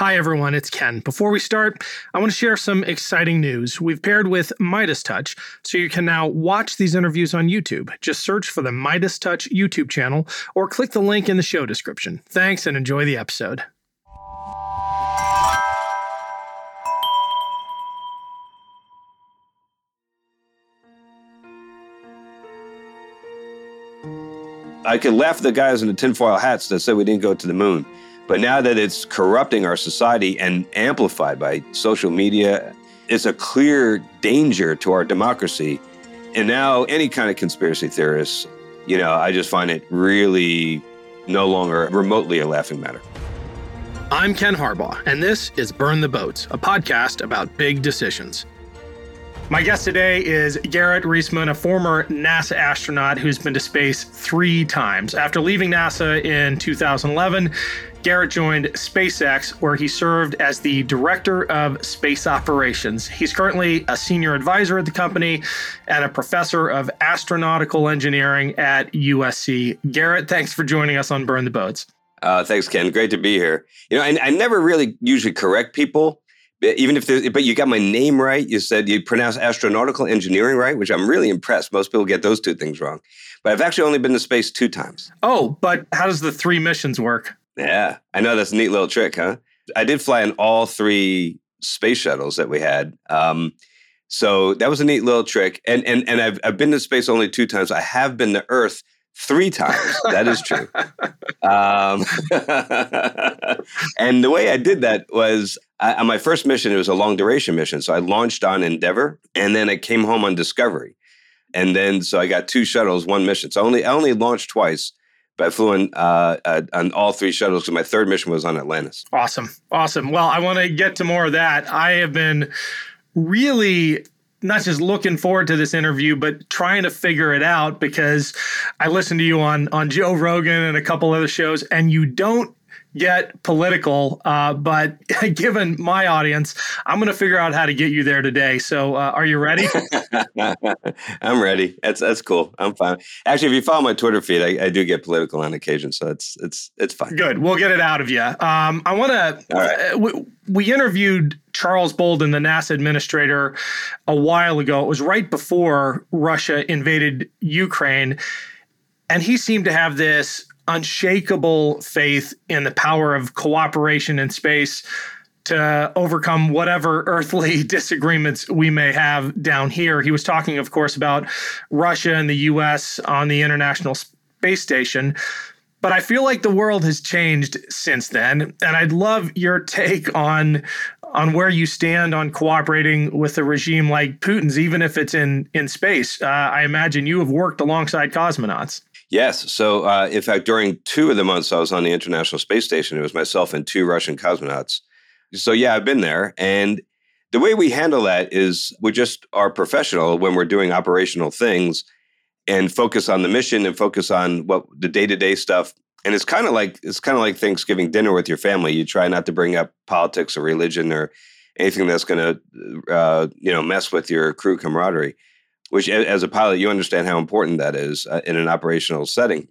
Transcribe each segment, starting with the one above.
Hi, everyone, it's Ken. Before we start, I want to share some exciting news. We've paired with Midas Touch, so you can now watch these interviews on YouTube. Just search for the Midas Touch YouTube channel or click the link in the show description. Thanks and enjoy the episode. I could laugh at the guys in the tinfoil hats that said we didn't go to the moon. But now that it's corrupting our society and amplified by social media, it's a clear danger to our democracy. And now, any kind of conspiracy theorists, you know, I just find it really no longer remotely a laughing matter. I'm Ken Harbaugh, and this is Burn the Boats, a podcast about big decisions. My guest today is Garrett Reisman, a former NASA astronaut who's been to space three times. After leaving NASA in 2011, Garrett joined SpaceX, where he served as the director of space operations. He's currently a senior advisor at the company and a professor of astronautical engineering at USC. Garrett, thanks for joining us on Burn the Boats. Uh, thanks, Ken. Great to be here. You know, I, I never really usually correct people, even if but you got my name right. You said you pronounce astronautical engineering right, which I'm really impressed. Most people get those two things wrong. But I've actually only been to space two times. Oh, but how does the three missions work? Yeah, I know that's a neat little trick, huh? I did fly in all three space shuttles that we had. Um, so that was a neat little trick. And and and I've I've been to space only two times. I have been to Earth three times. That is true. um, and the way I did that was I, on my first mission. It was a long duration mission, so I launched on Endeavour, and then I came home on Discovery, and then so I got two shuttles, one mission. So I only I only launched twice. But I flew in uh, uh, on all three shuttles because my third mission was on Atlantis. Awesome. Awesome. Well, I want to get to more of that. I have been really not just looking forward to this interview, but trying to figure it out because I listened to you on on Joe Rogan and a couple other shows, and you don't get political. Uh, but given my audience, I'm going to figure out how to get you there today. So, uh, are you ready? I'm ready. That's that's cool. I'm fine. Actually, if you follow my Twitter feed, I, I do get political on occasion, so it's it's it's fine. Good. We'll get it out of you. Um, I want to. Right. Uh, we, we interviewed Charles Bolden, the NASA administrator, a while ago. It was right before Russia invaded Ukraine. And he seemed to have this unshakable faith in the power of cooperation in space to overcome whatever earthly disagreements we may have down here. He was talking, of course, about Russia and the US on the International Space Station. But I feel like the world has changed since then. And I'd love your take on on where you stand on cooperating with a regime like Putin's, even if it's in in space. Uh, I imagine you have worked alongside cosmonauts. Yes. So, uh, in fact, during two of the months I was on the International Space Station, it was myself and two Russian cosmonauts. So, yeah, I've been there. And the way we handle that is we just are professional when we're doing operational things and focus on the mission and focus on what the day to day stuff. And it's kind of like it's kind of like Thanksgiving dinner with your family. You try not to bring up politics or religion or anything that's going to uh, you know mess with your crew camaraderie which as a pilot you understand how important that is uh, in an operational setting.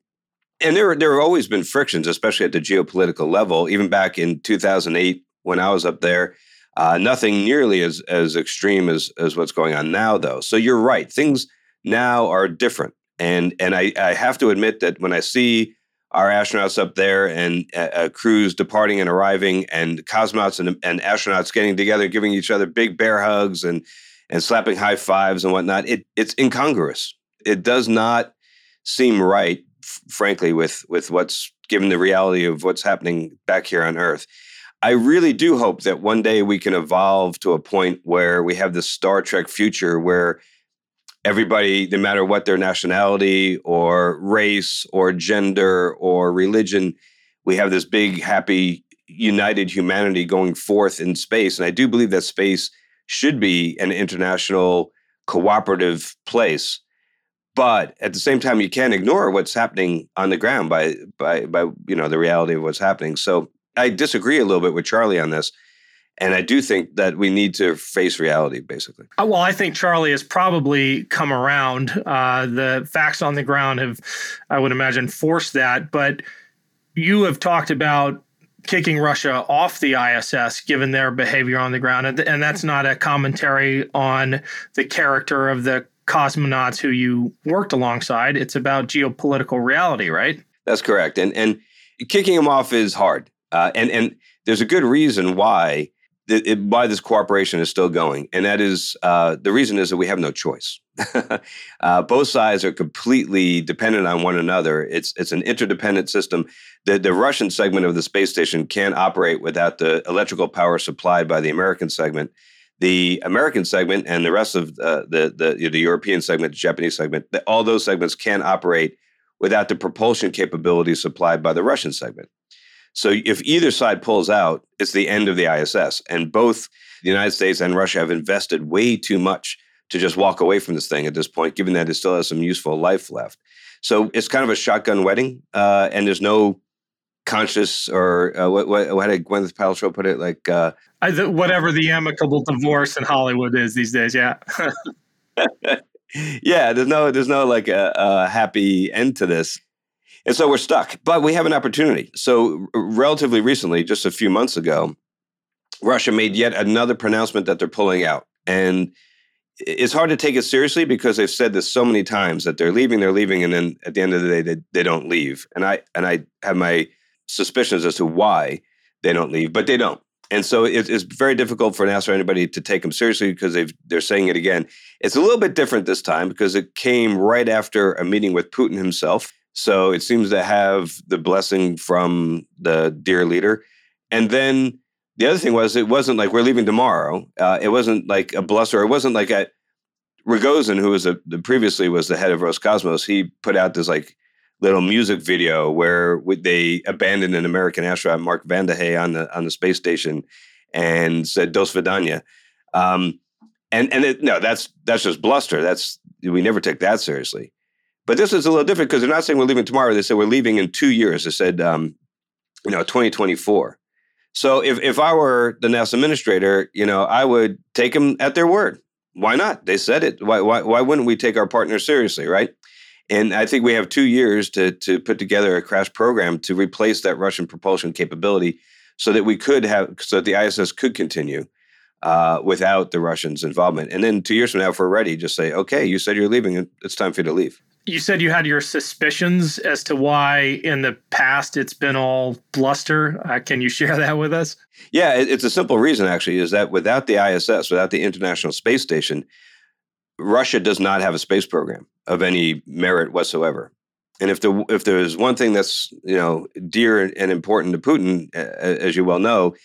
And there there have always been frictions especially at the geopolitical level. Even back in 2008 when i was up there uh, nothing nearly as as extreme as as what's going on now though. So you're right things now are different. And and i i have to admit that when i see our astronauts up there and uh, crews departing and arriving and cosmonauts and, and astronauts getting together giving each other big bear hugs and and slapping high fives and whatnot, it, it's incongruous. It does not seem right, f- frankly, with with what's given the reality of what's happening back here on Earth. I really do hope that one day we can evolve to a point where we have this Star Trek future where everybody, no matter what their nationality or race or gender or religion, we have this big, happy united humanity going forth in space. And I do believe that space should be an international cooperative place. But at the same time, you can't ignore what's happening on the ground by by by you know the reality of what's happening. So I disagree a little bit with Charlie on this. And I do think that we need to face reality, basically. Uh, well, I think Charlie has probably come around. Uh, the facts on the ground have, I would imagine, forced that. But you have talked about kicking Russia off the ISS given their behavior on the ground. And, that's not a commentary on the character of the cosmonauts who you worked alongside. It's about geopolitical reality, right? That's correct. And, and kicking them off is hard. Uh, and, and there's a good reason why it, why this cooperation is still going, and that is uh, the reason is that we have no choice. uh, both sides are completely dependent on one another. It's it's an interdependent system. The the Russian segment of the space station can't operate without the electrical power supplied by the American segment. The American segment and the rest of uh, the the the European segment, the Japanese segment, all those segments can't operate without the propulsion capability supplied by the Russian segment. So if either side pulls out, it's the end of the ISS. And both the United States and Russia have invested way too much to just walk away from this thing at this point, given that it still has some useful life left. So it's kind of a shotgun wedding, uh, and there's no conscious or uh, what, what, how did Gwyneth Paltrow put it? Like uh, I, whatever the amicable divorce in Hollywood is these days. Yeah. yeah, there's no there's no like a, a happy end to this. And so we're stuck, but we have an opportunity. So, relatively recently, just a few months ago, Russia made yet another pronouncement that they're pulling out. And it's hard to take it seriously because they've said this so many times that they're leaving, they're leaving, and then at the end of the day, they, they don't leave. And I and I have my suspicions as to why they don't leave, but they don't. And so it, it's very difficult for NASA or anybody to take them seriously because they've, they're saying it again. It's a little bit different this time because it came right after a meeting with Putin himself. So it seems to have the blessing from the dear leader. And then the other thing was, it wasn't like we're leaving tomorrow. Uh, it wasn't like a bluster. It wasn't like a Rogozin, who was a, previously was the head of Roscosmos. He put out this like little music video where they abandoned an American astronaut, Mark Vande Hei, on the on the space station, and said "Dos Vidania." Um, and and it, no, that's that's just bluster. That's we never take that seriously. But this is a little different because they're not saying we're leaving tomorrow. They said we're leaving in two years. They said, um, you know, 2024. So if, if I were the NASA administrator, you know, I would take them at their word. Why not? They said it. Why, why, why wouldn't we take our partners seriously, right? And I think we have two years to, to put together a crash program to replace that Russian propulsion capability so that we could have, so that the ISS could continue uh, without the Russians' involvement. And then two years from now, if we're ready, just say, okay, you said you're leaving. It's time for you to leave you said you had your suspicions as to why in the past it's been all bluster. Uh, can you share that with us? Yeah, it's a simple reason actually is that without the ISS, without the International Space Station, Russia does not have a space program of any merit whatsoever. And if the if there's one thing that's you know dear and important to Putin, as you well know,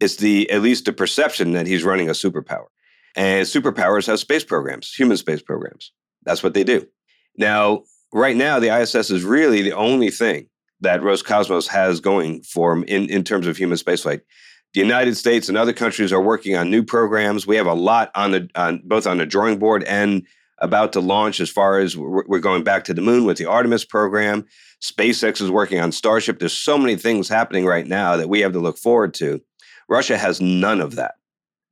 it's the at least the perception that he's running a superpower. And superpowers have space programs, human space programs. That's what they do. Now, right now, the ISS is really the only thing that Roscosmos has going for them in, in terms of human spaceflight. The United States and other countries are working on new programs. We have a lot on the on both on the drawing board and about to launch as far as we're going back to the moon with the Artemis program. SpaceX is working on Starship. There's so many things happening right now that we have to look forward to. Russia has none of that.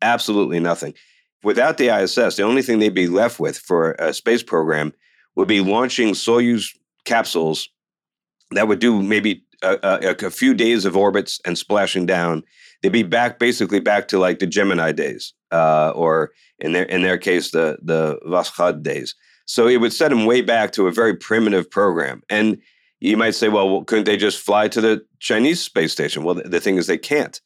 Absolutely nothing. Without the ISS, the only thing they'd be left with for a space program would be launching Soyuz capsules that would do maybe a, a, a, few days of orbits and splashing down. They'd be back basically back to like the Gemini days, uh, or in their in their case the the Voskhod days. So it would set them way back to a very primitive program. And you might say, well, couldn't they just fly to the Chinese space station? Well, the, the thing is, they can't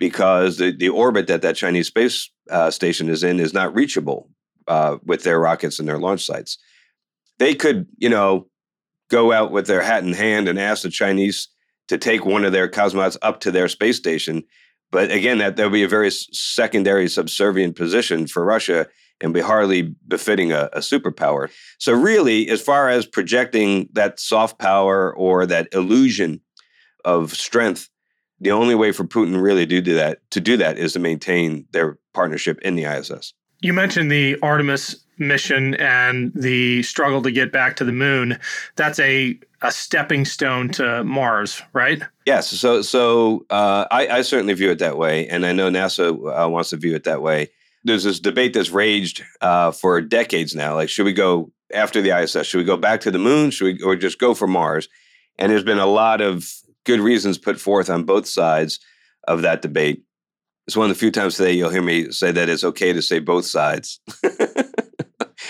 because the, the orbit that that Chinese space uh, station is in is not reachable uh, with their rockets and their launch sites they could, you know, go out with their hat in hand and ask the Chinese to take one of their cosmonauts up to their space station. But again, that would be a very secondary, subservient position for Russia and be hardly befitting a, a, superpower. So, really, as far as projecting that soft power or that illusion of strength, the only way for Putin really to do that to do that is to maintain their partnership in the ISS. You mentioned the Artemis mission and the struggle to get back to the moon. That's a a stepping stone to Mars, right? Yes. So so uh, I, I, certainly view it that way, and I know NASA uh, wants to view it that way. There's this debate that's raged uh, for decades now. Like, should we go after the ISS? Should we go back to the moon? Should we or just go for Mars? And there's been a lot of good reasons put forth on both sides of that debate. It's one of the few times today you'll hear me say that it's okay to say both sides.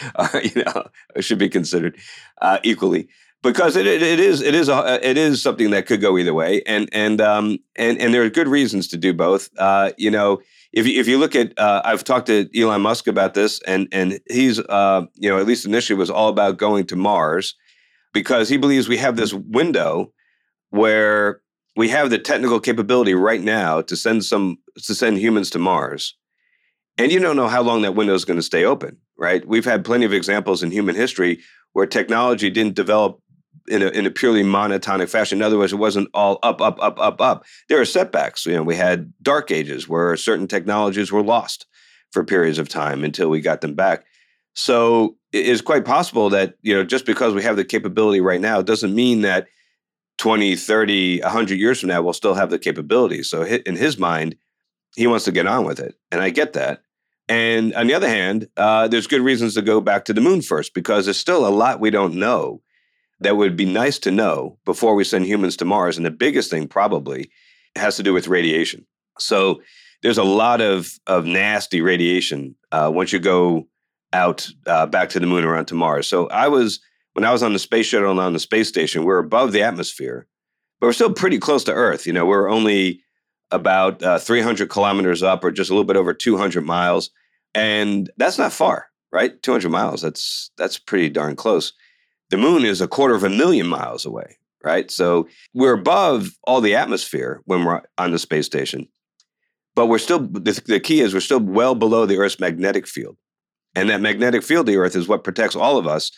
uh, you know, should be considered uh, equally because it, it, it is it is a, it is something that could go either way, and and um and and there are good reasons to do both. Uh, you know, if you, if you look at, uh, I've talked to Elon Musk about this, and and he's uh, you know at least initially was all about going to Mars because he believes we have this window where we have the technical capability right now to send some to send humans to Mars. And you don't know how long that window is going to stay open, right? We've had plenty of examples in human history where technology didn't develop in a, in a purely monotonic fashion. In other words, it wasn't all up, up, up, up, up. There are setbacks. You know, we had dark ages where certain technologies were lost for periods of time until we got them back. So it is quite possible that, you know, just because we have the capability right now doesn't mean that 20, 30, 100 years from now, we'll still have the capability. So in his mind, he wants to get on with it. And I get that. And on the other hand, uh, there's good reasons to go back to the moon first because there's still a lot we don't know that would be nice to know before we send humans to Mars. And the biggest thing probably has to do with radiation. So there's a lot of, of nasty radiation uh, once you go out uh, back to the moon or onto Mars. So I was when I was on the space shuttle and on the space station, we're above the atmosphere, but we're still pretty close to Earth. You know, we're only about uh, 300 kilometers up, or just a little bit over 200 miles, and that's not far, right? 200 miles. That's that's pretty darn close. The moon is a quarter of a million miles away, right? So we're above all the atmosphere when we're on the space station, but we're still the, the key is we're still well below the Earth's magnetic field, and that magnetic field the Earth is what protects all of us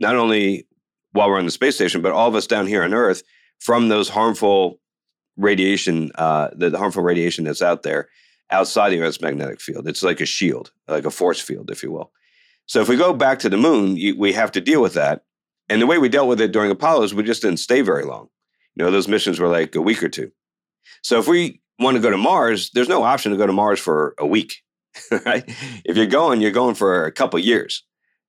not only while we're on the space station, but all of us down here on Earth from those harmful radiation, uh, the, harmful radiation that's out there outside the Earth's magnetic field. It's like a shield, like a force field, if you will. So if we go back to the moon, you, we have to deal with that. And the way we dealt with it during Apollo is we just didn't stay very long. You know, those missions were like a week or two. So if we want to go to Mars, there's no option to go to Mars for a week, right? If you're going, you're going for a couple years.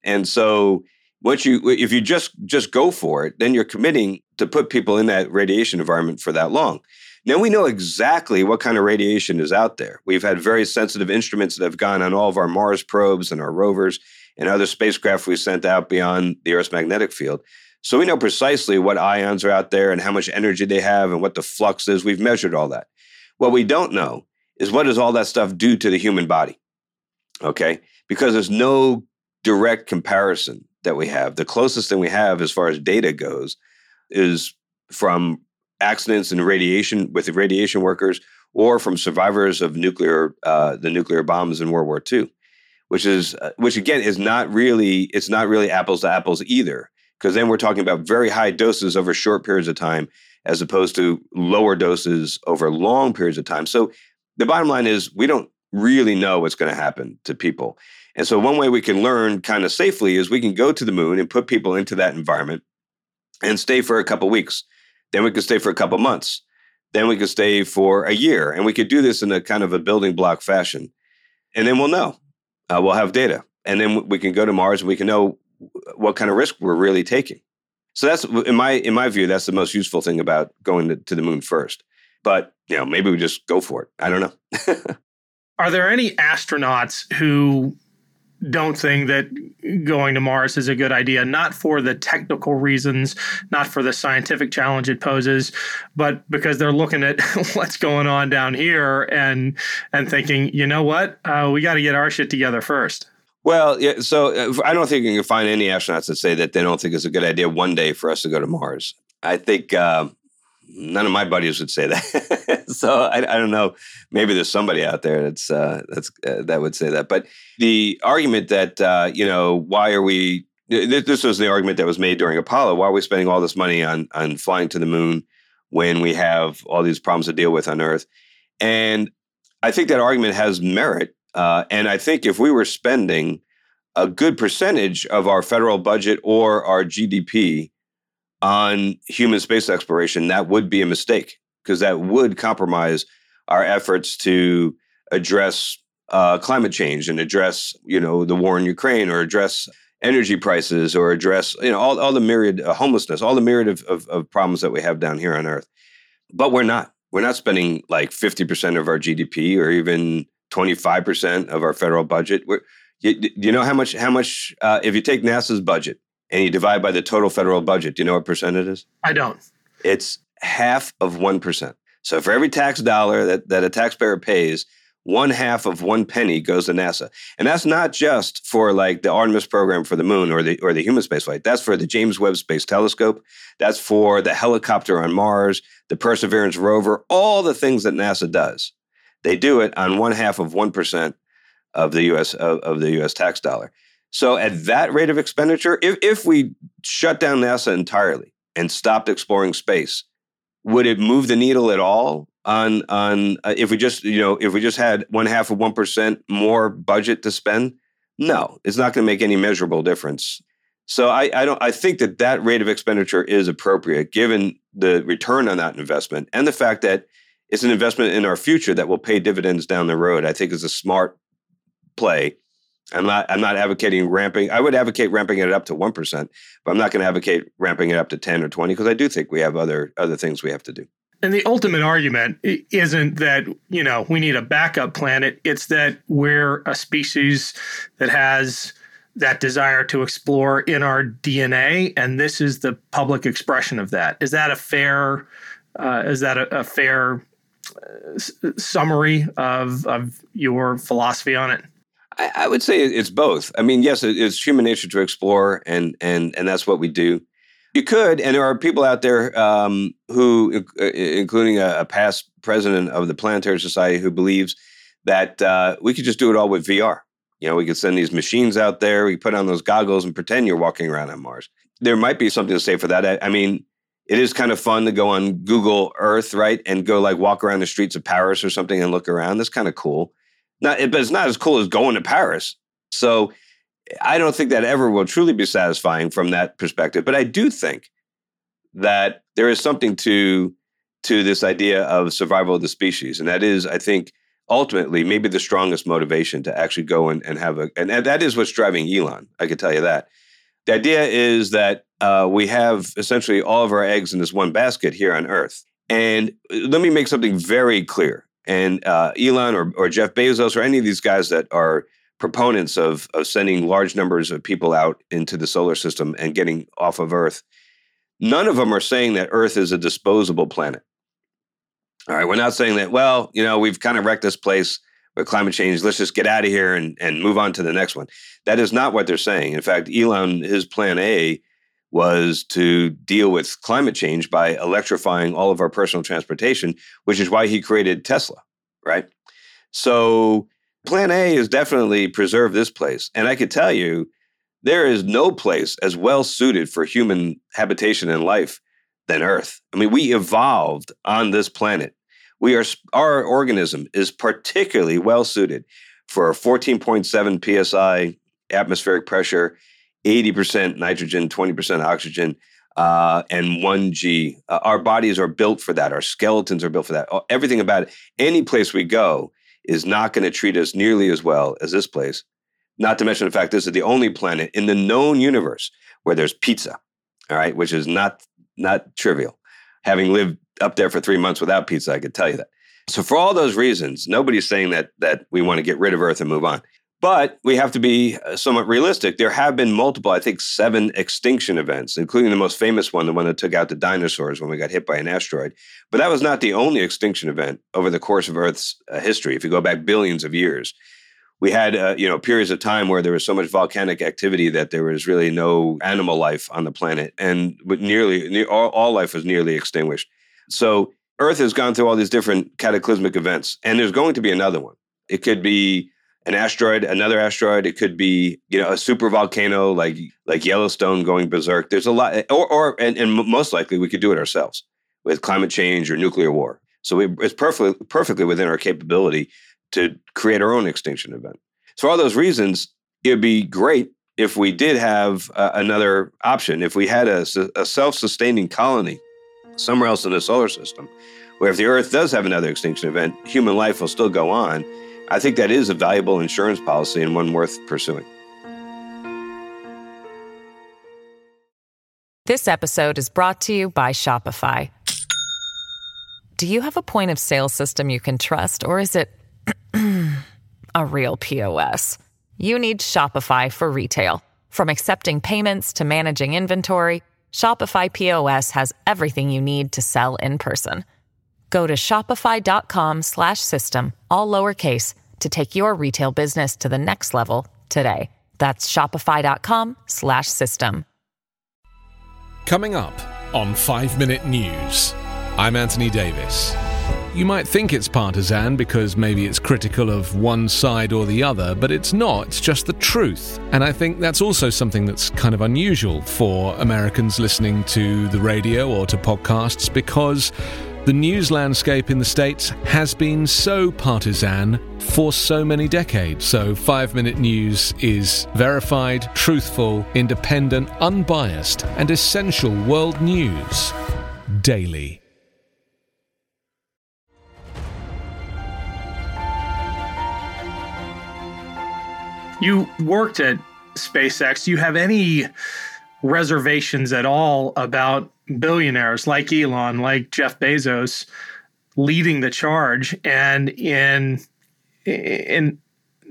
And so once you if you just just go for it, then you're committing to put people in that radiation environment for that long. Now we know exactly what kind of radiation is out there. We've had very sensitive instruments that have gone on all of our Mars probes and our rovers and other spacecraft we sent out beyond the Earth's magnetic field. So we know precisely what ions are out there and how much energy they have and what the flux is. We've measured all that. What we don't know is what does all that stuff do to the human body? Okay? Because there's no direct comparison that we have. The closest thing we have as far as data goes is from accidents and radiation with the radiation workers or from survivors of nuclear uh, the nuclear bombs in World War II, which is uh, which again is not really it's not really apples to apples either because then we're talking about very high doses over short periods of time as opposed to lower doses over long periods of time. So the bottom line is we don't really know what's going to happen to people. And so, one way we can learn kind of safely is we can go to the moon and put people into that environment and stay for a couple weeks. Then we could stay for a couple months. Then we could stay for a year. And we could do this in a kind of a building block fashion. And then we'll know. Uh, we'll have data. And then we can go to Mars and we can know what kind of risk we're really taking. So that's in my in my view, that's the most useful thing about going to, to the moon first. But you know, maybe we just go for it. I don't know. Are there any astronauts who don't think that going to Mars is a good idea, not for the technical reasons, not for the scientific challenge it poses, but because they're looking at what's going on down here and and thinking, you know what, uh, we got to get our shit together first. Well, yeah, so uh, I don't think you can find any astronauts that say that they don't think it's a good idea one day for us to go to Mars. I think uh, none of my buddies would say that. so I, I, don't know. Maybe there's somebody out there that's uh, that's uh, that would say that. But the argument that uh, you know why are we? This was the argument that was made during Apollo. Why are we spending all this money on on flying to the moon when we have all these problems to deal with on Earth. And I think that argument has merit. Uh, and I think if we were spending a good percentage of our federal budget or our GDP on human space exploration, that would be a mistake because that would compromise our efforts to address uh, climate change and address, you know, the war in Ukraine or address energy prices or address, you know, all, all the myriad uh, homelessness, all the myriad of, of, of problems that we have down here on Earth. But we're not. We're not spending like 50% of our GDP or even 25% of our federal budget. We're, you, you know how much, how much, uh, if you take NASA's budget and you divide by the total federal budget, do you know what percent it is? I don't. It's half of 1%. So for every tax dollar that, that a taxpayer pays, one half of one penny goes to NASA. And that's not just for like the Artemis program for the moon or the or the human spaceflight. That's for the James Webb Space Telescope. That's for the helicopter on Mars, the Perseverance rover, all the things that NASA does. They do it on one half of one percent of the US of, of the US tax dollar. So at that rate of expenditure, if, if we shut down NASA entirely and stopped exploring space, would it move the needle at all on on uh, if we just you know if we just had one half of one percent more budget to spend? No, it's not going to make any measurable difference. So I, I don't I think that that rate of expenditure is appropriate given the return on that investment and the fact that it's an investment in our future that will pay dividends down the road. I think is a smart play. I'm not I'm not advocating ramping. I would advocate ramping it up to 1%, but I'm not going to advocate ramping it up to 10 or 20 because I do think we have other other things we have to do. And the ultimate argument isn't that, you know, we need a backup planet. It's that we're a species that has that desire to explore in our DNA, and this is the public expression of that. Is that a fair? Uh, is that a, a fair uh, summary of of your philosophy on it? I, I, would say it's both. I mean, yes, it's human nature to explore, and and and that's what we do. You could, and there are people out there um, who, uh, including a, a, past president of the Planetary Society, who believes that uh, we could just do it all with VR. You know, we could send these machines out there, we put on those goggles and pretend you're walking around on Mars. There might be something to say for that. I, I mean, it is kind of fun to go on Google Earth, right, and go like walk around the streets of Paris or something and look around. That's kind of cool. Not, but it's not as cool as going to Paris. So I don't think that ever will truly be satisfying from that perspective. But I do think that there is something to to this idea of survival of the species, and that is, I think, ultimately maybe the strongest motivation to actually go and, and have a and, that is what's driving Elon. I can tell you that. The idea is that uh, we have essentially all of our eggs in this one basket here on Earth. And uh, let me make something very clear. And uh, Elon or, or Jeff Bezos or any of these guys that are proponents of of sending large numbers of people out into the solar system and getting off of Earth, none of them are saying that Earth is a disposable planet. All right, we're not saying that. Well, you know, we've kind of wrecked this place with climate change. Let's just get out of here and and move on to the next one. That is not what they're saying. In fact, Elon, his plan A was to deal with climate change by electrifying all of our personal transportation, which is why he created Tesla, right? So Plan A is definitely preserve this place. And I could tell you, there is no place as well suited for human habitation and life than Earth. I mean, we evolved on this planet. We are our organism is particularly well suited for a 14.7 psi atmospheric pressure, 80% nitrogen, 20% oxygen, uh, and 1G. Uh, our bodies are built for that. Our skeletons are built for that. Everything about it. Any place we go, is not going to treat us nearly as well as this place. Not to mention the fact this is the only planet in the known universe where there's pizza. All right, which is not not trivial. Having lived up there for three months without pizza, I could tell you that. So for all those reasons, nobody's saying that that we want to get rid of Earth and move on. But we have to be uh, somewhat realistic. There have been multiple, I think, seven extinction events, including the most famous one, the one that took out the dinosaurs when we got hit by an asteroid. But that was not the only extinction event over the course of Earth's uh, history. If you go back billions of years, we had uh, you know periods of time where there was so much volcanic activity that there was really no animal life on the planet, and nearly all, all life was nearly extinguished. So Earth has gone through all these different cataclysmic events, and there's going to be another one. It could be an asteroid, another asteroid. It could be you know a super volcano like like Yellowstone going berserk. There's a lot, or or and, and most likely we could do it ourselves. with climate change or nuclear war. So we, it's perfectly perfectly within our capability to create our own extinction event. So for all those reasons, it would be great if we did have uh, another option. If we had a, a self-sustaining colony somewhere else in the solar system, where if the Earth does have another extinction event, human life will still go on. I think that is a valuable insurance policy and one worth pursuing. This episode is brought to you by Shopify. Do you have a point of sale system you can trust, or is it a real POS? You need Shopify for retail. From accepting payments to managing inventory, Shopify POS has everything you need to sell in person. Go to shopify.com slash system, all lowercase to take your retail business to the next level today. That's shopify.com slash system. Coming up on 5 Minute News. I'm Anthony Davis. You might think it's partisan because maybe it's critical of one side or the other, but it's not. It's just the truth. And I think that's also something that's kind of unusual for Americans listening to the radio or to podcasts because the news landscape in the States has been so partisan for so many decades. So, Five Minute News is verified, truthful, independent, unbiased, and essential world news daily. You worked at SpaceX. Do you have any reservations at all about billionaires like Elon, like Jeff Bezos, leading the charge and in in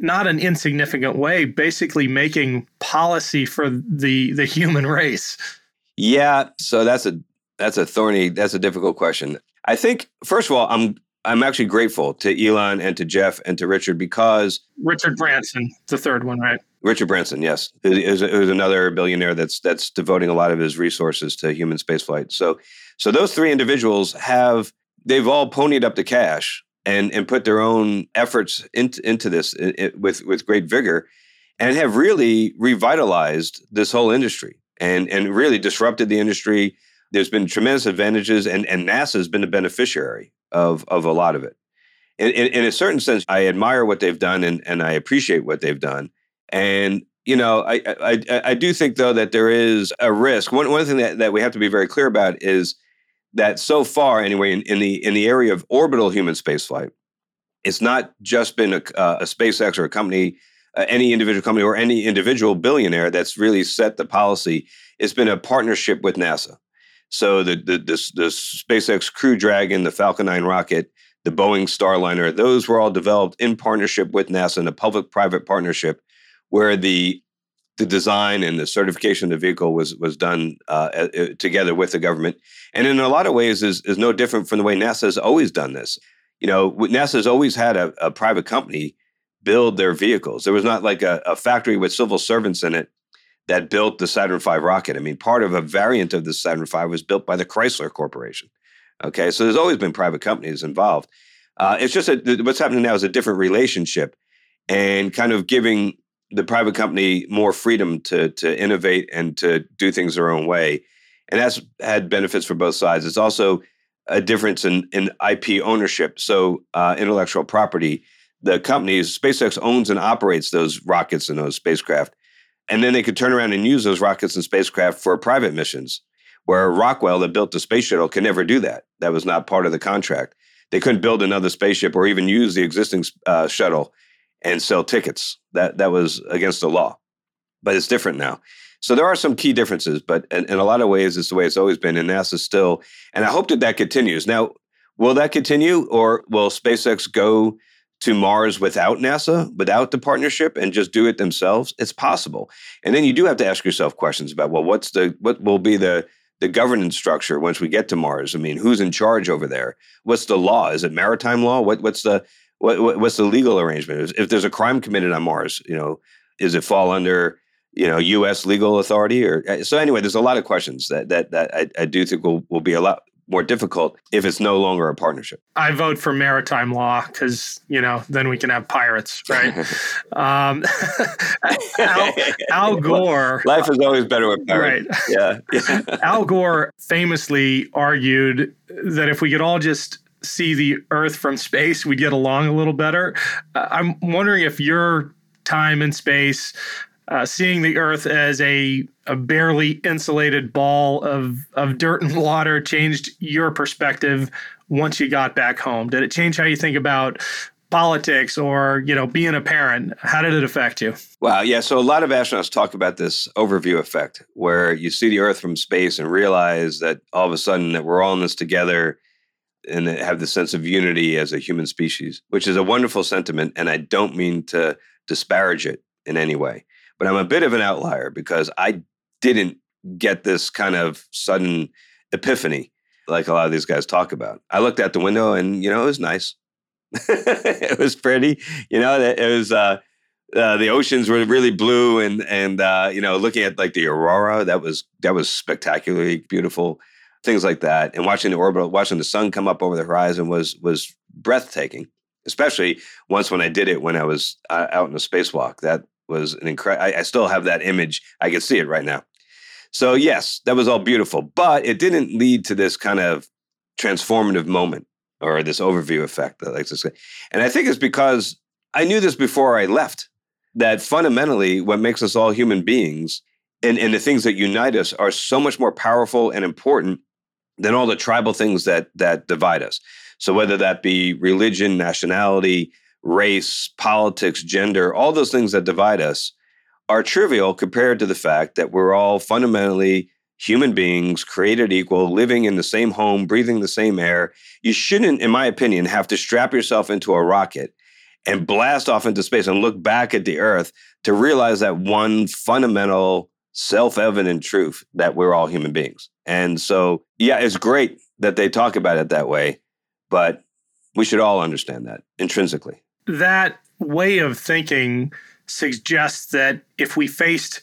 not an insignificant way, basically making policy for the the human race. Yeah, so that's a that's a thorny, that's a difficult question. I think first of all, I'm I'm actually grateful to Elon and to Jeff and to Richard because Richard Branson, the third one, right? Richard Branson, yes, is, is another billionaire that's that's devoting a lot of his resources to human spaceflight. So, so those three individuals have they've all ponied up the cash and and put their own efforts into into this with with great vigor, and have really revitalized this whole industry and and really disrupted the industry. There's been tremendous advantages, and and NASA has been a beneficiary of of a lot of it. In, in, in a certain sense, I admire what they've done, and and I appreciate what they've done and you know, I, I I do think though that there is a risk. One one thing that, that we have to be very clear about is that so far, anyway, in, in the in the area of orbital human spaceflight, it's not just been a, uh, a SpaceX or a company, uh, any individual company or any individual billionaire that's really set the policy. It's been a partnership with NASA. So the the the, the SpaceX Crew Dragon, the Falcon 9 rocket, the Boeing Starliner, those were all developed in partnership with NASA in a public-private partnership where the the design and the certification of the vehicle was was done uh, uh, together with the government, and in a lot of ways is is no different from the way NASA has always done this. You know, NASA has always had a, a private company build their vehicles. There was not like a, a, factory with civil servants in it that built the Saturn V rocket. I mean, part of a variant of the Saturn V was built by the Chrysler Corporation. Okay, so there's always been private companies involved. Uh, it's just a, what's happening now is a different relationship, and kind of giving the private company more freedom to to innovate and to do things their own way, and that's had benefits for both sides. It's also a difference in in IP ownership, so uh, intellectual property. The companies SpaceX owns and operates those rockets and those spacecraft, and then they could turn around and use those rockets and spacecraft for private missions. Where Rockwell, that built the space shuttle, can never do that. That was not part of the contract. They couldn't build another spaceship or even use the existing uh, shuttle and sell tickets. That that was against the law, but it's different now. So there are some key differences, but in, in a lot of ways, it's the way it's always been, and NASA still. And I hope that that continues. Now, will that continue, or will SpaceX go to Mars without NASA, without the partnership, and just do it themselves? It's possible. And then you do have to ask yourself questions about well, what's the what will be the the governance structure once we get to Mars? I mean, who's in charge over there? What's the law? Is it maritime law? What what's the what, what, what's the legal arrangement? If there's a crime committed on Mars, you know, does it fall under you know U.S. legal authority? Or uh, so anyway, there's a lot of questions that that that I, I do think will will be a lot more difficult if it's no longer a partnership. I vote for maritime law because you know then we can have pirates, right? um, Al, Al, Gore. Life is always better with pirates. Right. Yeah. Al Gore famously argued that if we could all just see the Earth from space, we'd get along a little better. Uh, I'm wondering if your time in space uh, seeing the Earth as a, a barely insulated ball of, of dirt and water changed your perspective once you got back home? Did it change how you think about politics or you know being a parent? How did it affect you? Wow, yeah. So a lot of astronauts talk about this overview effect, where you see the Earth from space and realize that all of a sudden that we're all in this together and have the sense of unity as a human species, which is a wonderful sentiment. And I don't mean to disparage it in any way. But I'm a bit of an outlier because I didn't get this kind of sudden epiphany like a lot of these guys talk about. I looked out the window and, you know, it was nice. it was pretty. You know, it was, uh, uh, the oceans were really blue and, and, uh, you know, looking at like the aurora, that was, that was spectacularly beautiful. Things like that. And watching the orbital, watching the sun come up over the horizon was, was breathtaking especially once when I did it when I was uh, out in a spacewalk. That was an incredible. I, I still have that image. I can see it right now. So yes, that was all beautiful, but it didn't lead to this kind of transformative moment or this overview effect that like to say. And I think it's because I knew this before I left that fundamentally what makes us all human beings and, and the things that unite us are so much more powerful and important than all the tribal things that that divide us. So whether that be religion, nationality, race, politics, gender, all those things that divide us are trivial compared to the fact that we're all fundamentally human beings, created equal, living in the same home, breathing the same air. You shouldn't, in my opinion, have to strap yourself into a rocket and blast off into space and look back at the earth to realize that one fundamental, self evident truth that we're all human beings. And so, yeah, it's great that they talk about it that way, but we should all understand that intrinsically that way of thinking suggests that if we faced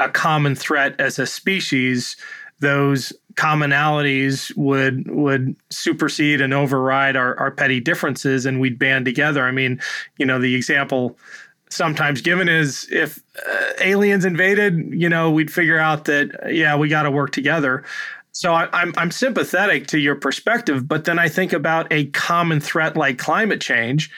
a common threat as a species, those commonalities would would supersede and override our, our petty differences and we'd band together. I mean, you know, the example sometimes given is if uh, aliens invaded, you know, we'd figure out that yeah, we got to work together. So I, I'm I'm sympathetic to your perspective, but then I think about a common threat like climate change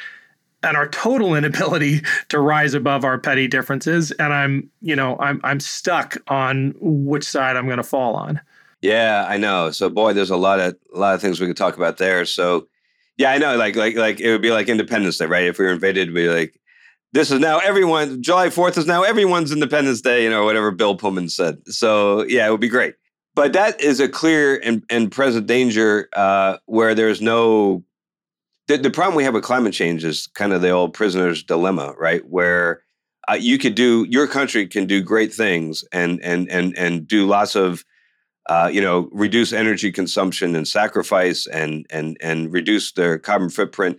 and our total inability to rise above our petty differences. And i'm you know i'm i'm stuck on which side i'm going to fall on. Yeah i know. So boy there's a lot of a lot of things we could talk about there. So yeah i know like like like it would be like independence day right? If we were invaded we'd be like this is now everyone july 4th is now everyone's independence day you know whatever bill pullman said. So yeah it would be great. But that is a clear and, and present danger uh, where there's no the, the problem we have with climate change is kind of the old prisoner's dilemma, right? Where uh, you could do your country can do great things and and and and do lots of uh, you know reduce energy consumption and sacrifice and and and reduce their carbon footprint,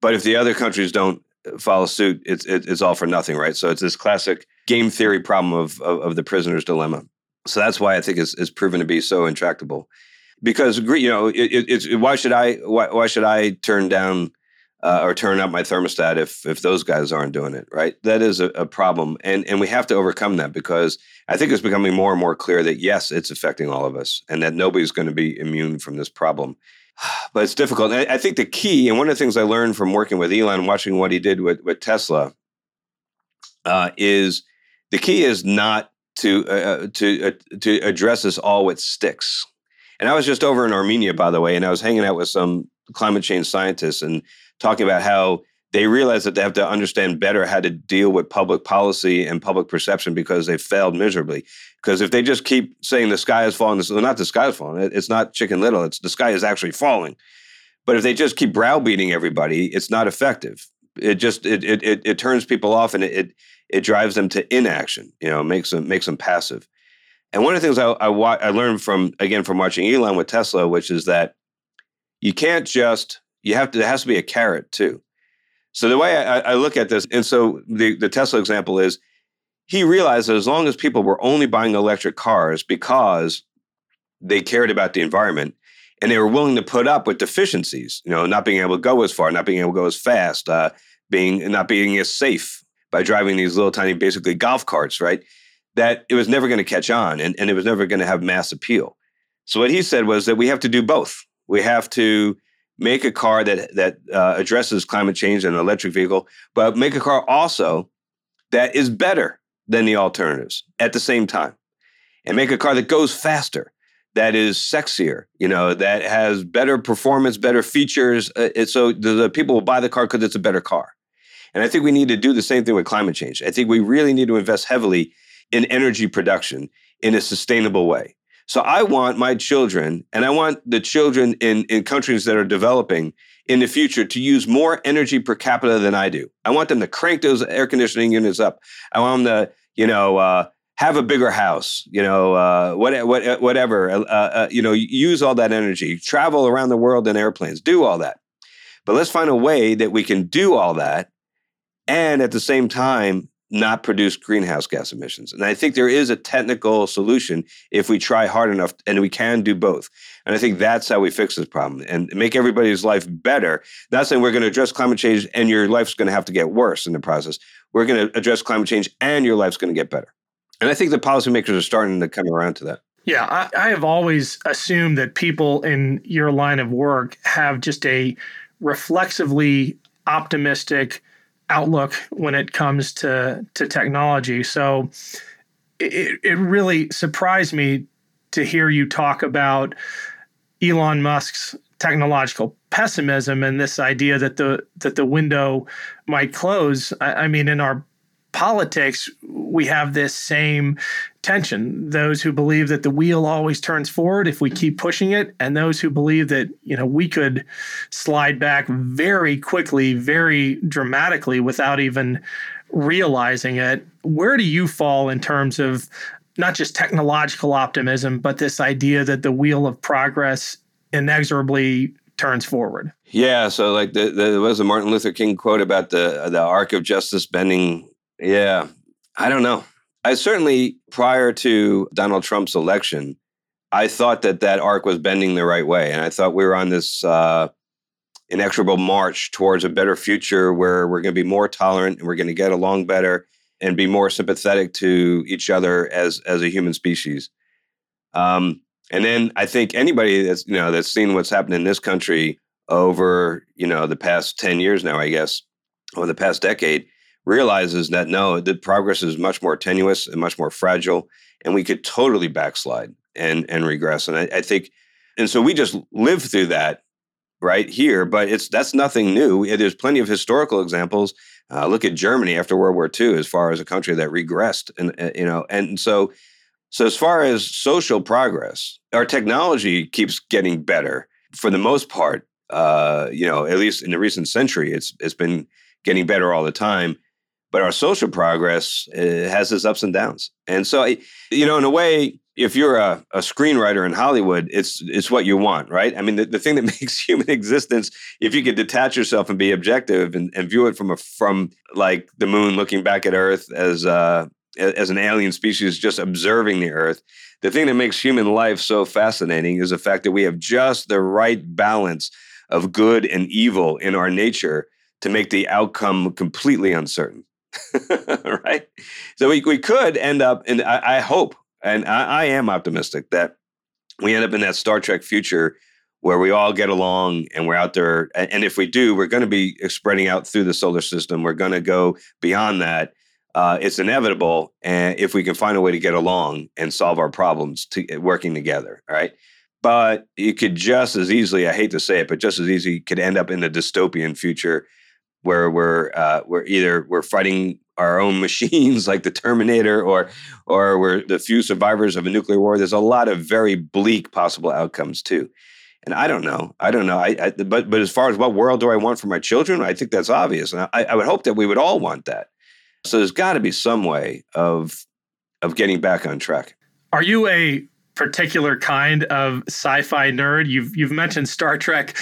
but if the other countries don't follow suit, it's it's all for nothing, right? So it's this classic game theory problem of of, of the prisoner's dilemma. So that's why I think it's, it's proven to be so intractable because you know it, it's why should I why, why should I turn down uh, or turn up my thermostat if if those guys aren't doing it right? That is a, a, problem, and and we have to overcome that because I think it's becoming more and more clear that yes, it's affecting all of us, and that nobody's going to be immune from this problem. But it's difficult. I, think the key, and one of the things I learned from working with Elon, watching what he did with with Tesla, uh, is the key is not to uh, uh to uh, to address this all with sticks and I was just over in Armenia, by the way, and I was hanging out with some climate change scientists and talking about how they realize that they have to understand better how to deal with public policy and public perception because they failed miserably. Because if they just keep saying the sky is falling, well, not the sky is falling, it's not chicken little, it's the sky is actually falling. But if they just keep browbeating everybody, it's not effective. It just it it it, it turns people off and it, it it drives them to inaction. You know, makes them makes them passive. And one of the things I, I, I learned from again from watching Elon with Tesla, which is that you can't just you have to there has to be a carrot too. So the way I, I look at this, and so the, the Tesla example is he realized that as long as people were only buying electric cars because they cared about the environment and they were willing to put up with deficiencies, you know, not being able to go as far, not being able to go as fast, uh, being not being as safe by driving these little tiny, basically golf carts, right? That it was never going to catch on and, and it was never going to have mass appeal. So what he said was that we have to do both. We have to make a car that that uh, addresses climate change and an electric vehicle, but make a car also that is better than the alternatives at the same time, and make a car that goes faster, that is sexier, you know, that has better performance, better features. Uh, so the, the people will buy the car because it's a better car. And I think we need to do the same thing with climate change. I think we really need to invest heavily in energy production in a sustainable way. So I want my children, and I want the children in, in countries that are developing in the future to use more energy per capita than I do. I want them to crank those air conditioning units up. I want them to, you know, uh, have a bigger house, you know, uh, what, what, whatever, uh, uh, you know, use all that energy, travel around the world in airplanes, do all that. But let's find a way that we can do all that and at the same time not produce greenhouse gas emissions. And I think there is a technical solution if we try hard enough and we can do both. And I think that's how we fix this problem and make everybody's life better. Not saying we're going to address climate change and your life's going to have to get worse in the process. We're going to address climate change and your life's going to get better. And I think the policymakers are starting to come around to that. Yeah, I, I have always assumed that people in your line of work have just a reflexively optimistic outlook when it comes to to technology. So it, it really surprised me to hear you talk about Elon Musk's technological pessimism and this idea that the that the window might close. I, I mean, in our politics, we have this same tension. Those who believe that the wheel always turns forward if we keep pushing it, and those who believe that, you know, we could slide back very quickly, very dramatically without even realizing it. Where do you fall in terms of not just technological optimism, but this idea that the wheel of progress inexorably turns forward? Yeah, so like the, the, there was a Martin Luther King quote about the the arc of justice bending yeah, I don't know. I certainly, prior to Donald Trump's election, I thought that that arc was bending the right way. And I thought we were on this uh, inexorable march towards a better future where we're going to be more tolerant and we're going to get along better and be more sympathetic to each other as, as a human species. Um, and then I think anybody that's, you know, that's seen what's happened in this country over, you know, the past 10 years now, I guess, or the past decade, realizes that no, the progress is much more tenuous and much more fragile, and we could totally backslide and and regress. And I, I think, and so we just live through that right here. But it's that's nothing new. There's plenty of historical examples. Uh, look at Germany after World War II, as far as a country that regressed, and uh, you know, and so. So, as far as social progress, our technology keeps getting better for the most part. Uh, you know, at least in the recent century, it's it's been getting better all the time. But our social progress uh, has its ups and downs. And so, you know, in a way, if you're a, a, screenwriter in Hollywood, it's it's what you want, right? I mean, the, the thing that makes human existence, if you could detach yourself and be objective and, and view it from a from like the moon looking back at Earth as uh, as an alien species just observing the Earth, the thing that makes human life so fascinating is the fact that we have just the right balance of good and evil in our nature to make the outcome completely uncertain. right? So we, we could end up, and I, I hope, and I, I, am optimistic that we end up in that Star Trek future where we all get along and we're out there. And if we do, we're going to be spreading out through the solar system. We're going to go beyond that. Uh, it's inevitable, and if we can find a way to get along and solve our problems, to, working together, right? But you could just as easily, I hate to say it, but just as easy could end up in the dystopian future where we're uh, we're either we're fighting our own machines like the Terminator, or or we're the few survivors of a nuclear war. There's a lot of very bleak possible outcomes too. And I don't know. I don't know. I, I but but as far as what world do I want for my children, I think that's obvious, and I, I would hope that we would all want that. So there's got to be some way of of getting back on track. Are you a particular kind of sci-fi nerd? You've you've mentioned Star Trek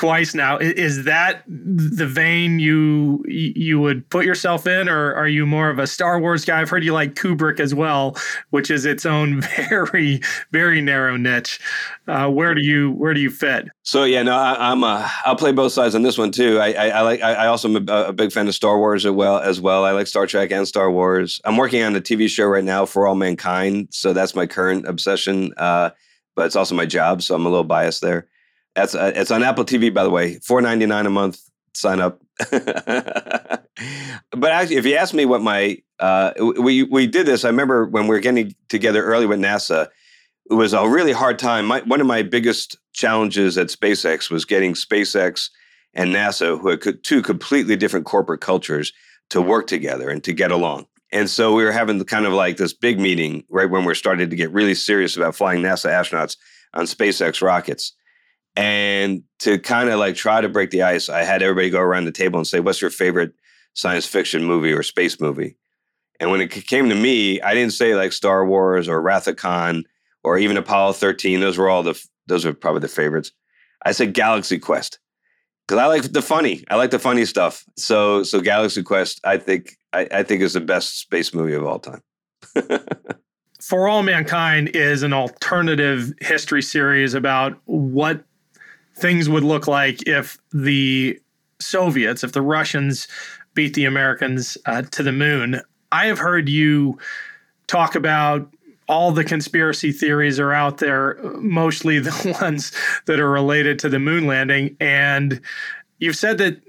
twice now. Is that the vein you you would put yourself in, or are you more of a Star Wars guy? I've heard you like Kubrick as well, which is its own very very narrow niche. Uh, where do you where do you fit? So yeah, no, I, am a I'll play both sides on this one too. I I, I like I, also am a, a, big fan of Star Wars as well as well. I like Star Trek and Star Wars. I'm working on a TV show right now for All Mankind, so that's my current obsession. Uh, but it's also my job, so I'm a little biased there. That's uh, it's on Apple TV, by the way. Four ninety nine a month. Sign up. but actually, if you ask me what my uh, we we did this, I remember when we were getting together early with NASA. It was a really hard time. My, one of my biggest challenges at SpaceX was getting SpaceX and NASA, who had two completely different corporate cultures, to work together and to get along. And so we were having kind of like this big meeting right when we are starting to get really serious about flying NASA astronauts on SpaceX rockets. And to kind of like try to break the ice, I had everybody go around the table and say, What's your favorite science fiction movie or space movie? And when it came to me, I didn't say like Star Wars or Wrath of Khan or even Apollo 13. Those were all the, those are probably the favorites. I said Galaxy Quest because I like the funny. I like the funny stuff. So, so Galaxy Quest, I think, I, I think is the best space movie of all time. For All Mankind is an alternative history series about what things would look like if the Soviets, if the Russians beat the Americans uh, to the moon. I have heard you talk about all the conspiracy theories are out there, mostly the ones that are related to the moon landing. And you've said that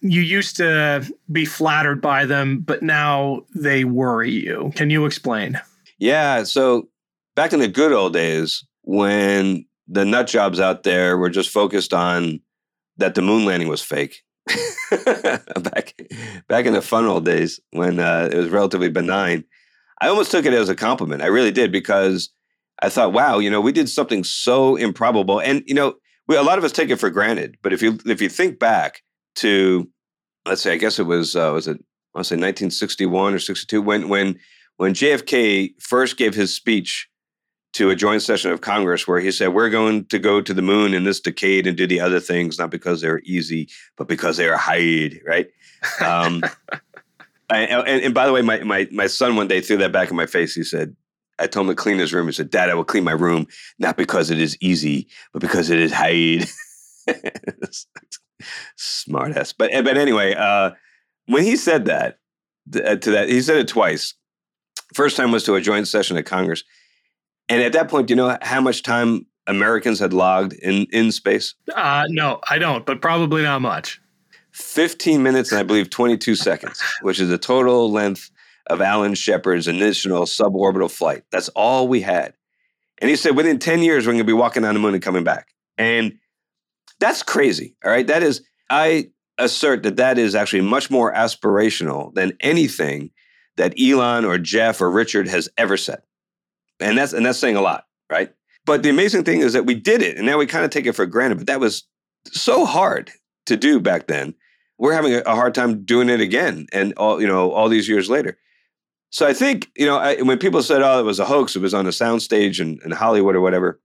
you used to be flattered by them, but now they worry you. Can you explain? Yeah. So back in the good old days, when the nut jobs out there were just focused on that the moon landing was fake. back back in the fun old days when uh, it was relatively benign, I almost took it as a compliment. I really did because I thought, wow, you know, we did something so improbable, and you know, we, a lot of us take it for granted. But if you if you think back to, let's say, I guess it was uh, was it I want to say 1961 or 62 when when when JFK first gave his speech to a joint session of Congress where he said, We're going to go to the moon in this decade and do the other things, not because they're easy, but because they are hard, right? Um, and, and, and, by the way, my, my, my son one day threw that back in my face. He said, I told him to clean his room. He said, Dad, I will clean my room, not because it is easy, but because it is hard. Smart ass. But, but anyway, uh, when he said that, uh, to that, he said it twice. First time was to a joint session of Congress. And at that point, do you know how much time Americans had logged in, in space? Uh, no, I don't, but probably not much. 15 minutes and I believe 22 seconds, which is the total length of Alan Shepard's initial suborbital flight. That's all we had. And he said, within 10 years, we're going to be walking on the moon and coming back. And that's crazy. All right. That is, I assert that that is actually much more aspirational than anything that Elon or Jeff or Richard has ever said. And that's and that's saying a lot, right? But the amazing thing is that we did it, and now we kind of take it for granted. But that was so hard to do back then. We're having a hard time doing it again, and all you know, all these years later. So I think you know, I, when people said, "Oh, it was a hoax," it was on a soundstage in, in Hollywood or whatever.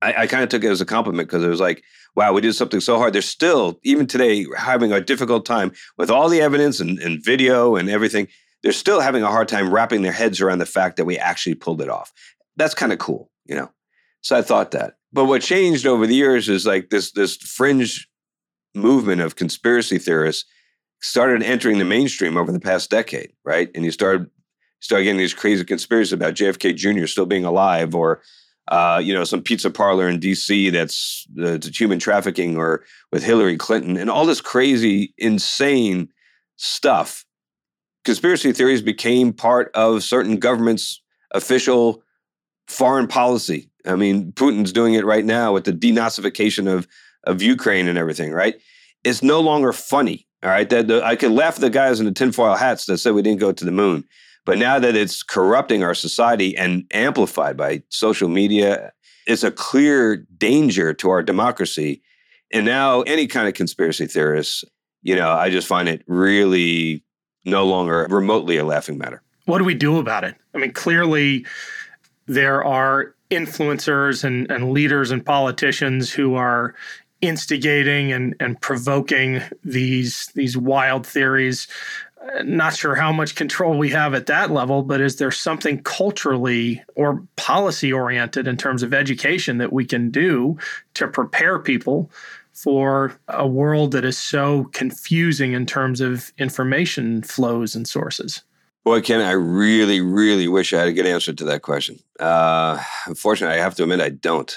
I, I kind of took it as a compliment because it was like, "Wow, we did something so hard." They're still, even today, having a difficult time with all the evidence and, and video and everything they're still having a hard time wrapping their heads around the fact that we actually pulled it off. That's kind of cool, you know. So I thought that. But what changed over the years is like this this fringe movement of conspiracy theorists started entering the mainstream over the past decade, right? And you started started getting these crazy conspiracies about JFK Jr. still being alive, or uh, you know, some pizza parlor in D.C. that's uh, human trafficking, or with Hillary Clinton, and all this crazy, insane stuff conspiracy theories became part of certain governments' official foreign policy. I mean, Putin's doing it right now with the denazification of of Ukraine and everything, right? It's no longer funny. All right, that I could laugh at the guys in the tinfoil hats that said we didn't go to the moon, but now that it's corrupting our society and amplified by social media, it's a clear danger to our democracy. And now, any kind of conspiracy theorists, you know, I just find it really no longer remotely a laughing matter. What do we do about it? I mean, clearly there are influencers and, and leaders and politicians who are instigating and, and provoking these these wild theories uh, not sure how much control we have at that level, but is there something culturally or policy oriented in terms of education that we can do to prepare people for a world that is so confusing in terms of information flows and sources? Boy, Ken, I really, really wish I had a good answer to that question. Uh, unfortunately, I have to admit I don't.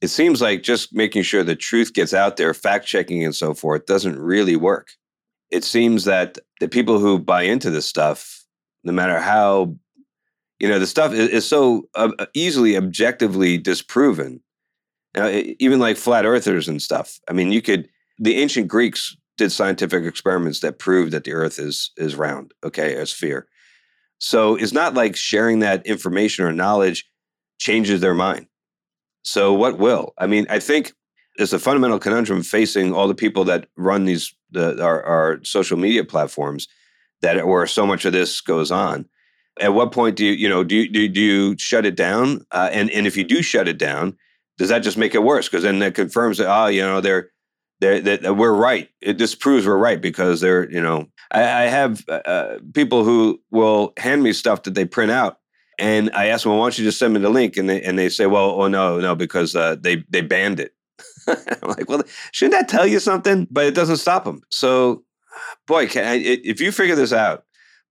It seems like just making sure the truth gets out there, fact checking and so forth, doesn't really work it seems that the people who buy into this stuff, no matter how, you know, the stuff is, is so uh, easily objectively disproven. Now, even like flat earthers and stuff. I mean, you could. The ancient Greeks did scientific experiments that proved that the Earth is is round. Okay, a sphere. So it's not like sharing that information or knowledge changes their mind. So what will? I mean, I think it's a fundamental conundrum facing all the people that run these the, our, our social media platforms that where so much of this goes on. At what point do you you know do you, do, do you shut it down? Uh, and and if you do shut it down, does that just make it worse? Because then that confirms that oh you know they're they're that we're right. It disproves we're right because they're you know I, I have uh, uh, people who will hand me stuff that they print out and I ask them, well, why don't you just send me the link? And they and they say, well, oh no, no, because uh, they they banned it. I'm like, well, shouldn't that tell you something? But it doesn't stop them. So, boy, I, if you figure this out,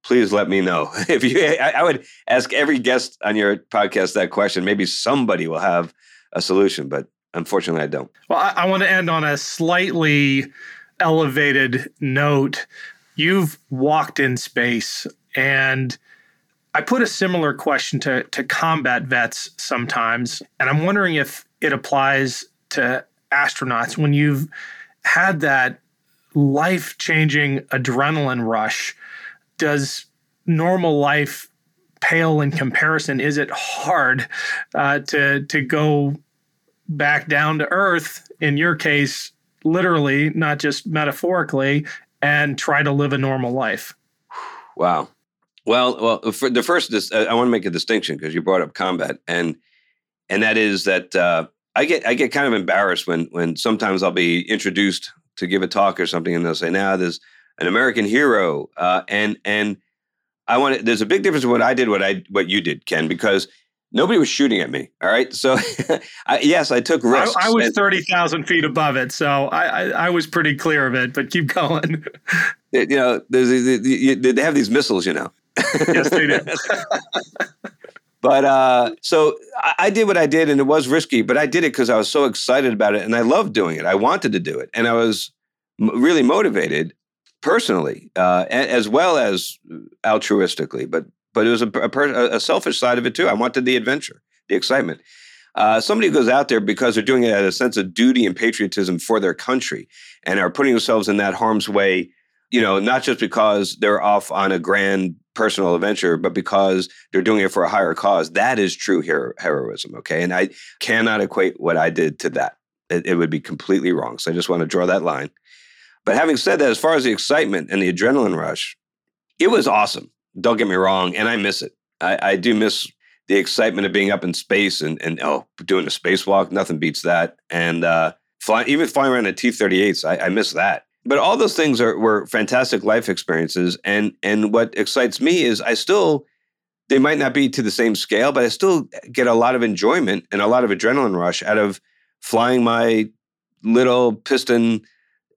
please let me know. If you, I, I, would ask every guest on your podcast that question. Maybe somebody will have a solution, but unfortunately, I don't. Well, I, I want to end on a slightly elevated note. You've walked in space, and I put a similar question to to combat vets sometimes, and I'm wondering if it applies to astronauts when you've had that life changing adrenaline rush does normal life pale in comparison is it hard uh, to to go back down to earth in your case literally not just metaphorically and try to live a normal life? Wow. Well well for the first i want to make a distinction because you brought up combat and and that is that uh, I get I get kind of embarrassed when when sometimes I'll be introduced to give a talk or something, and they'll say, "Now there's an American hero," uh, and and I want there's a big difference in what I did, what I what you did, Ken, because nobody was shooting at me. All right, so I, yes, I took risks. I, I was and, thirty thousand feet above it, so I, I, I was pretty clear of it. But keep going. you know, they have these missiles, you know. yes, they do. But uh, so I, I, did what I did, and it was risky, but I did it because I was so excited about it, and I loved doing it. I wanted to do it, and I was really motivated personally, uh, as well as altruistically. But but it was a, a, a, selfish side of it too. I wanted the adventure, the excitement. Uh, somebody goes out there because they're doing it out of a sense of duty and patriotism for their country, and are putting themselves in that harm's way. You know, not just because they're off on a grand personal adventure, but because they're doing it for a higher cause. That is true hero- heroism. Okay. And I cannot equate what I did to that. It, it would be completely wrong. So I just want to draw that line. But having said that, as far as the excitement and the adrenaline rush, it was awesome. Don't get me wrong. And I miss it. I, I do miss the excitement of being up in space and, and oh, doing a spacewalk. Nothing beats that. And uh, even flying around in T 38s, I, I miss that but all those things are were fantastic life experiences and and what excites me is i still they might not be to the same scale but i still get a lot of enjoyment and a lot of adrenaline rush out of flying my little piston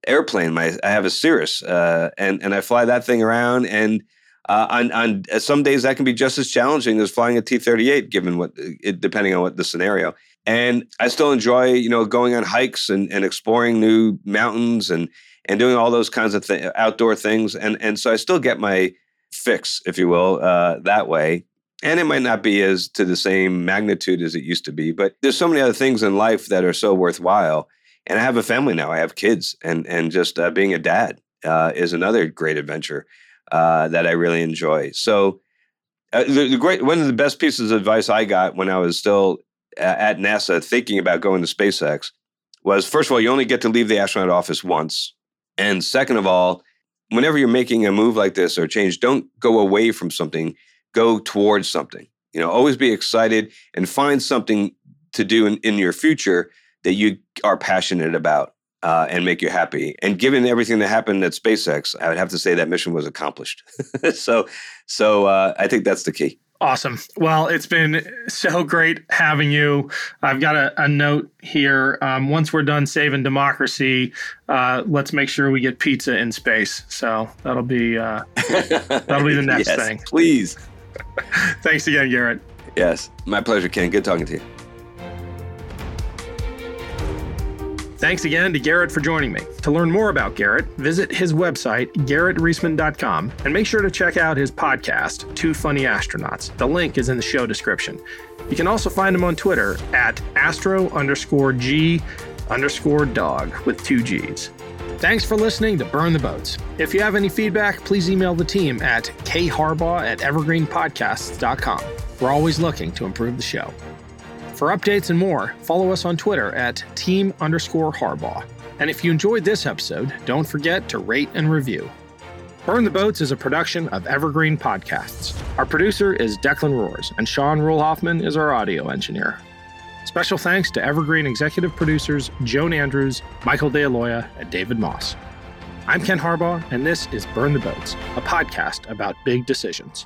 airplane my i have a cirrus uh, and and i fly that thing around and uh, on on uh, some days that can be just as challenging as flying a T-38, given what it, depending on what the scenario. And I still enjoy, you know, going on hikes and, and exploring new mountains and and doing all those kinds of th- outdoor things. And and so I still get my fix, if you will, uh, that way. And it might not be as to the same magnitude as it used to be, but there's so many other things in life that are so worthwhile. And I have a family now. I have kids, and and just uh, being a dad uh, is another great adventure uh, that I really enjoy. So. Uh, the, the great one of the best pieces of advice I got when I was still at NASA thinking about going to SpaceX was first of all, you only get to leave the astronaut office once. And second of all, whenever you're making a move like this or change, don't go away from something, go towards something. You know, always be excited and find something to do in, in your future that you are passionate about. uh, and make you happy. And given everything that happened at SpaceX, I would have to say that mission was accomplished. so, so uh, I think that's the key. Awesome. Well, it's been so great having you. I've got a, a note here. Um, once we're done saving democracy, uh, let's make sure we get pizza in space. So that'll be uh, that'll be the next yes, thing. Please. Thanks again, Garrett. Yes, my pleasure, Ken. Good talking to you. Thanks again to Garrett for joining me. To learn more about Garrett, visit his website, garrettreisman.com, and make sure to check out his podcast, Two Funny Astronauts. The link is in the show description. You can also find him on Twitter at astro underscore G underscore dog with two G's. Thanks for listening to Burn the Boats. If you have any feedback, please email the team at kharbaugh at evergreenpodcasts.com. We're always looking to improve the show. For updates and more, follow us on Twitter at team underscore Harbaugh. And if you enjoyed this episode, don't forget to rate and review. Burn the Boats is a production of Evergreen Podcasts. Our producer is Declan Roars, and Sean Rule-Hoffman is our audio engineer. Special thanks to Evergreen executive producers Joan Andrews, Michael DeAloia, and David Moss. I'm Ken Harbaugh, and this is Burn the Boats, a podcast about big decisions.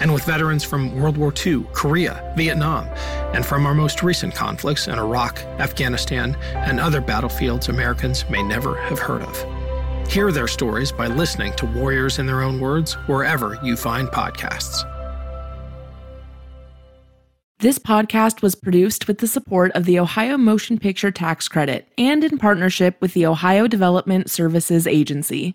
and with veterans from World War II, Korea, Vietnam, and from our most recent conflicts in Iraq, Afghanistan, and other battlefields Americans may never have heard of. Hear their stories by listening to Warriors in Their Own Words wherever you find podcasts. This podcast was produced with the support of the Ohio Motion Picture Tax Credit and in partnership with the Ohio Development Services Agency.